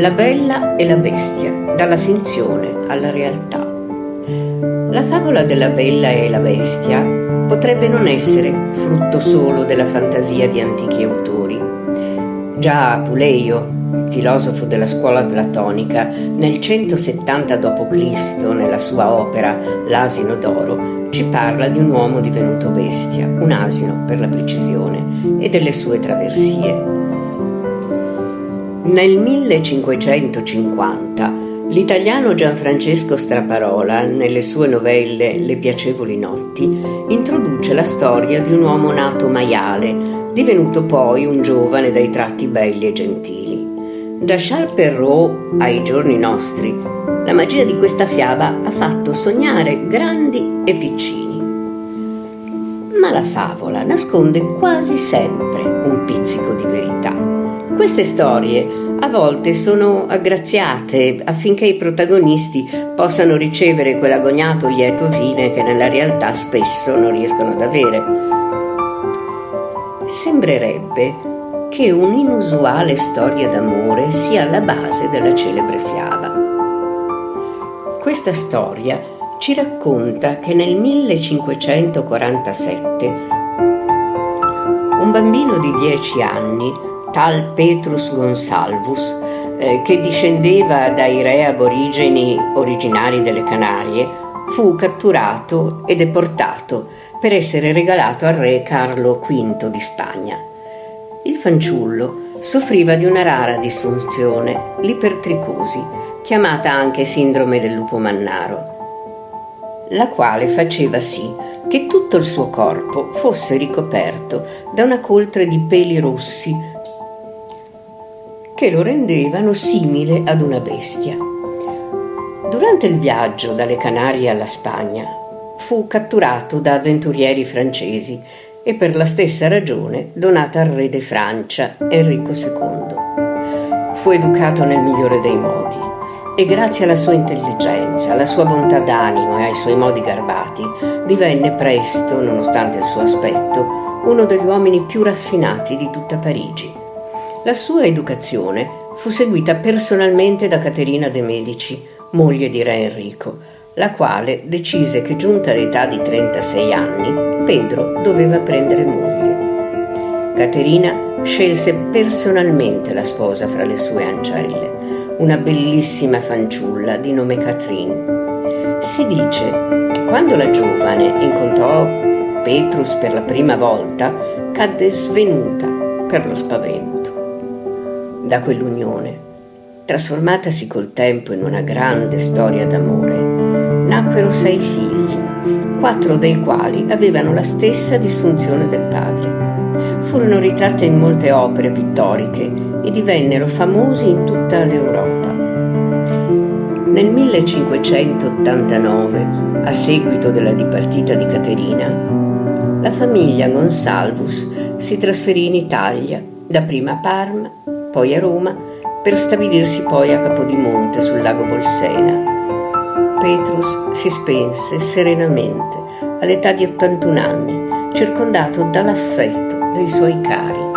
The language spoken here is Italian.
La bella e la bestia, dalla finzione alla realtà. La favola della bella e la bestia potrebbe non essere frutto solo della fantasia di antichi autori. Già Apuleio, filosofo della scuola platonica, nel 170 d.C., nella sua opera L'asino d'oro, ci parla di un uomo divenuto bestia, un asino per la precisione, e delle sue traversie. Nel 1550 l'italiano Gianfrancesco Straparola, nelle sue novelle Le piacevoli notti, introduce la storia di un uomo nato maiale, divenuto poi un giovane dai tratti belli e gentili. Da Charles Perrault ai giorni nostri, la magia di questa fiaba ha fatto sognare grandi e piccini. Ma la favola nasconde quasi sempre un pizzico di verità. Queste storie a volte sono aggraziate affinché i protagonisti possano ricevere quell'agognato lieto fine che nella realtà spesso non riescono ad avere. Sembrerebbe che un'inusuale storia d'amore sia alla base della celebre fiaba. Questa storia ci racconta che nel 1547 un bambino di 10 anni tal Petrus Gonsalvus, eh, che discendeva dai re aborigeni originari delle Canarie, fu catturato e deportato per essere regalato al re Carlo V di Spagna. Il fanciullo soffriva di una rara disfunzione, l'ipertricosi, chiamata anche sindrome del lupo mannaro, la quale faceva sì che tutto il suo corpo fosse ricoperto da una coltre di peli rossi che lo rendevano simile ad una bestia. Durante il viaggio dalle Canarie alla Spagna fu catturato da avventurieri francesi e per la stessa ragione donata al re di Francia, Enrico II. Fu educato nel migliore dei modi e grazie alla sua intelligenza, alla sua bontà d'animo e ai suoi modi garbati, divenne presto, nonostante il suo aspetto, uno degli uomini più raffinati di tutta Parigi. La sua educazione fu seguita personalmente da Caterina de' Medici, moglie di re Enrico, la quale decise che giunta all'età di 36 anni, Pedro doveva prendere moglie. Caterina scelse personalmente la sposa fra le sue ancelle, una bellissima fanciulla di nome Catherine. Si dice che quando la giovane incontrò Petrus per la prima volta, cadde svenuta per lo spavento da quell'unione, trasformatasi col tempo in una grande storia d'amore, nacquero sei figli, quattro dei quali avevano la stessa disfunzione del padre. Furono ritratte in molte opere pittoriche e divennero famosi in tutta l'Europa. Nel 1589, a seguito della dipartita di Caterina, la famiglia Gonsalvus si trasferì in Italia, dapprima a Parma poi a Roma, per stabilirsi poi a Capodimonte sul lago Bolsena. Petrus si spense serenamente all'età di 81 anni, circondato dall'affetto dei suoi cari.